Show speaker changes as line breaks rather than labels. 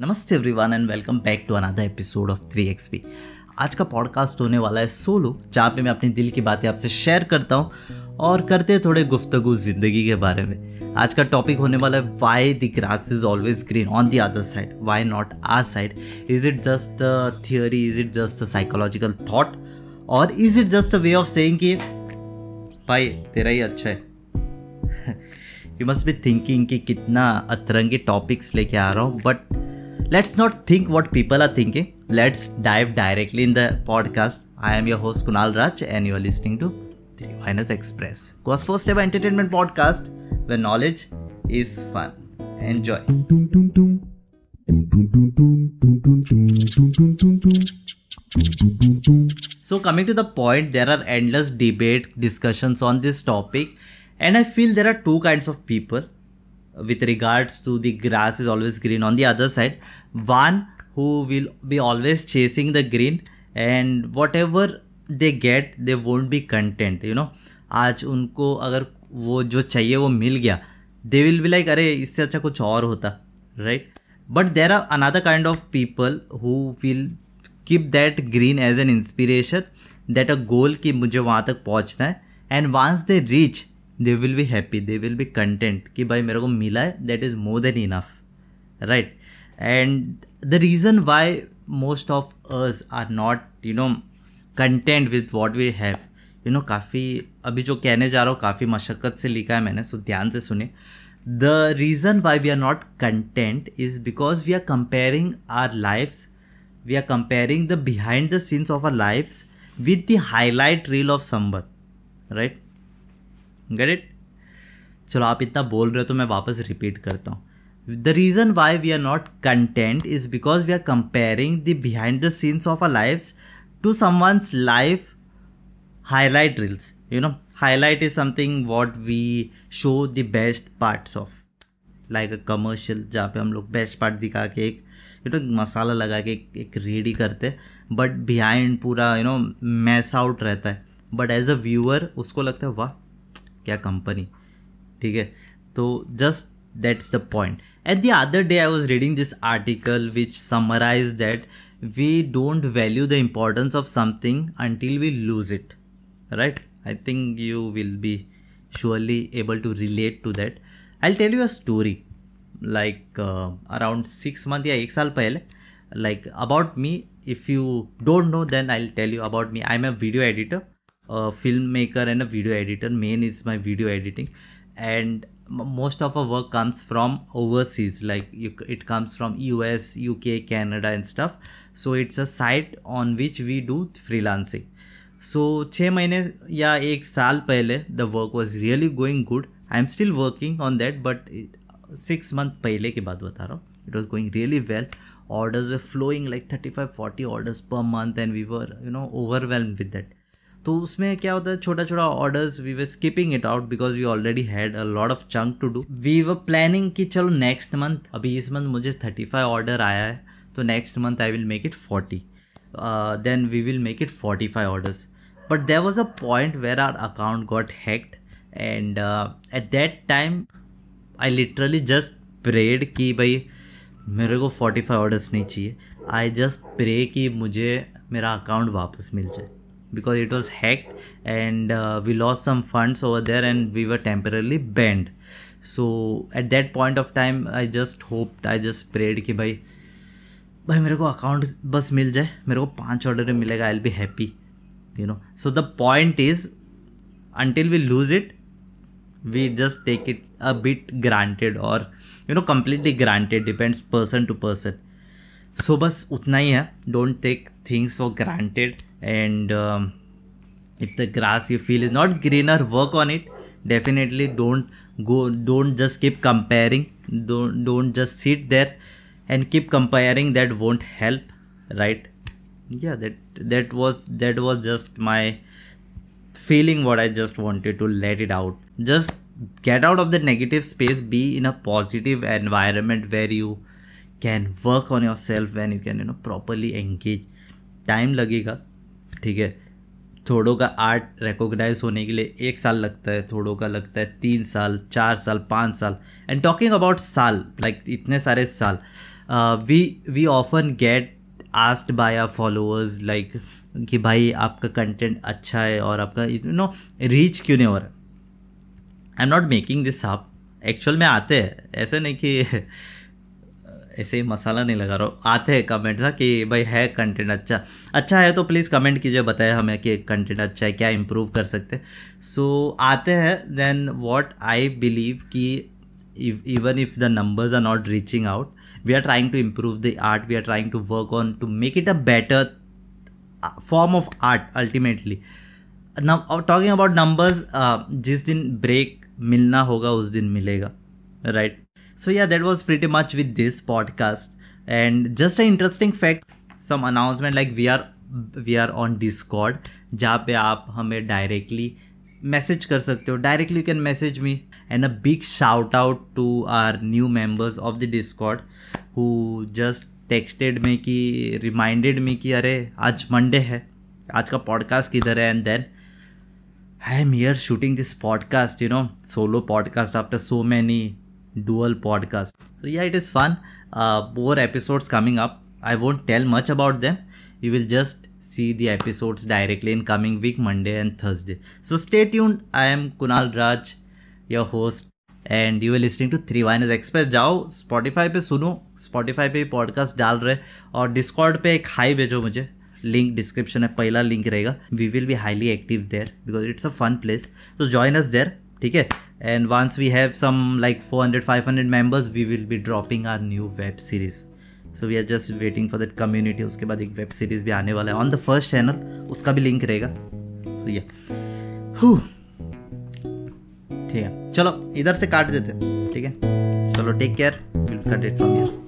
नमस्ते everyone and welcome back to another episode of three XP आज का podcast होने वाला है सोलो जहाँ पे मैं अपनी दिल की बातें आपसे शेयर करता हूँ और करते हैं थोड़े गुफ्तगु ज़िंदगी के बारे में। आज का टॉपिक होने वाला है why the grass is always green on the other side why not our side is it just the theory is it just a psychological thought और is it just a way of saying कि, भाई, तेरा ही अच्छा है। You must be thinking कि कितना अतरंगी टॉपिक्स लेके आ रहा हूँ but let's not think what people are thinking. Let's dive directly in the podcast. I am your host Kunal Raj, and you are listening to Finance Express, Go's first ever entertainment podcast where knowledge is fun. Enjoy. So, coming to the point, there are endless debate discussions on this topic, and I feel there are two kinds of people with regards to the grass is always green on the other side one who will be always chasing the green and whatever they get they won't be content you know आज उनको अगर वो जो चाहिए वो मिल गया they will be like अरे इससे अच्छा कुछ और होता right but there are another kind of people who will keep that green as an inspiration that a goal कि मुझे वहाँ तक पहुँचना है and once they reach they will be happy they will be content कि भाई मेरे को मिला है that is more than enough right and the reason why most of us are not you know content with what we have you know काफ़ी, अभी जो कहने जा रहा हूँ, काफ़ी मशक्क़त से लिखा है मैंने सो ध्यान से सुने। The reason why we are not content is because we are comparing our lifes we are comparing the behind the scenes of our lifes with the highlight reel of somebody right get it चलो आप इतना बोल रहे हो तो मैं वापस repeat करता हूँ। The reason why we are not content is because we are comparing the behind the scenes of a life to someone's life highlight reels you know highlight is something what we show the best parts of like a commercial जहाँ पे हम लोग best part दिखा के एक you know मसाला लगा के एक, एक रेडी करते बट बिहाइंड पूरा यू नो मैस आउट रहता है। बट एज अ व्यूअर उसको लगता है वाह क्या कंपनी ठीक है तो just that's the point at the other day I was reading this article which summarize that we don't value the importance of something until we lose it right I think you will be surely able to relate to that i'll tell you a story like uh, around six months या एक साल पहले like about me if you don't know then i'll tell you about me i'm a video editor film maker and a video editor main is my video editing and most of a work comes from overseas like it comes from U S U K Canada and stuff so it's a site on which we do freelancing so छः महीने या एक साल पहले the work was really going good I am still working on that but six month पहले के बाद बता रहा हूँ. It was going really well orders flowing like thirty five forty orders per month and we were you know overwhelmed with that तो उसमें क्या होता है छोटा छोटा orders we were skipping it out because we already had a lot of chunk to do we were planning कि चलो next month अभी इस मंथ मुझे थर्टी फाइव ऑर्डर आया है तो next month I will make it forty then we will make it forty five orders but there was a point where our account got hacked and at that time I literally just prayed कि भाई, मेरे को forty five orders नहीं चाहिए. I just pray कि मुझे मेरा account वापस मिल जाए. Because it was hacked and uh, we lost some funds over there and we were temporarily banned so at that point of time i just hoped i just prayed कि भाई भाई मेरे को अकाउंट बस मिल जाए मेरे को पाँच ऑर्डर मिलेगा I be happy you know so the point is until we lose it we just take it a bit granted or you know completely granted depends person to person so बस उतना ही है don't take things for granted and um, if the grass you feel is not greener work on it. Definitely don't go don't just keep comparing. Don't don't just sit there and keep comparing. That won't help right? Yeah that that was that was just my feeling what i just wanted to let it out. Just get out of the negative space. Be in a positive environment where you can work on yourself when you can you know properly engage. Time lagega. ठीक है? थोड़ों का art recognise होने के लिए एक साल लगता है, थोड़ों का लगता है तीन साल, चार साल, पाँच साल। एंड टॉकिंग अबाउट साल लाइक इतने सारे साल we we often get asked by our followers like कि भाई आपका कंटेंट अच्छा है और आपका यू नो रीच क्यों नहीं हो रहा? I am not making this up actual में आते हैं। ऐसे नहीं कि ऐसे ही मसाला नहीं लगा रहा हूँ। आते हैं कमेंट्स हाँ कि भाई है कंटेंट अच्छा। अच्छा है तो प्लीज़ कमेंट कीजिए बताए हमें कि कंटेंट अच्छा है क्या इम्प्रूव कर सकते सो so, आते हैं देन वॉट आई बिलीव कि even if the numbers are not reaching out we are trying to improve the art we are trying to work on to make it a better form of art ultimately talking about numbers जिस दिन break मिलना होगा उस दिन मिलेगा right so, yeah, that was pretty much with this podcast. And just an interesting fact, some announcement, like, we are we are on discord, जहाँ पे आप हमें डायरेक्टली मैसेज कर सकते हो। Directly you can message me and a big shout out to our new members of the Discord who just texted me कि reminded me कि, अरे, आज मंडे है। आज का पॉडकास्ट किधर है? And then I am here shooting this podcast you know solo podcast after so many dual podcast. So yeah, it is fun. Uh, more episodes coming up. I won't tell much about them. You will just see the episodes directly in coming week, Monday and Thursday. So stay tuned. I am Kunal Raj, your host. And you are listening to three wines express जाओ Spotify पे सुनो Spotify पे पॉडकास्ट डाल रहे और Discord पे एक हाई भेजो मुझे लिंक डिस्क्रिप्शन में पहला लिंक रहेगा we will be highly active there because it's a fun place तो जॉइन अस देयर ठीक है and once we have some like 400 500 members we will be dropping our new web series so we are just waiting for that community उसके बाद एक web series भी आने वाला है ऑन द फ़र्स्ट चैनल उसका भी लिंक रहेगा तो ये ठीक है चलो इधर से काट देते ठीक है चलो take care will cut it from here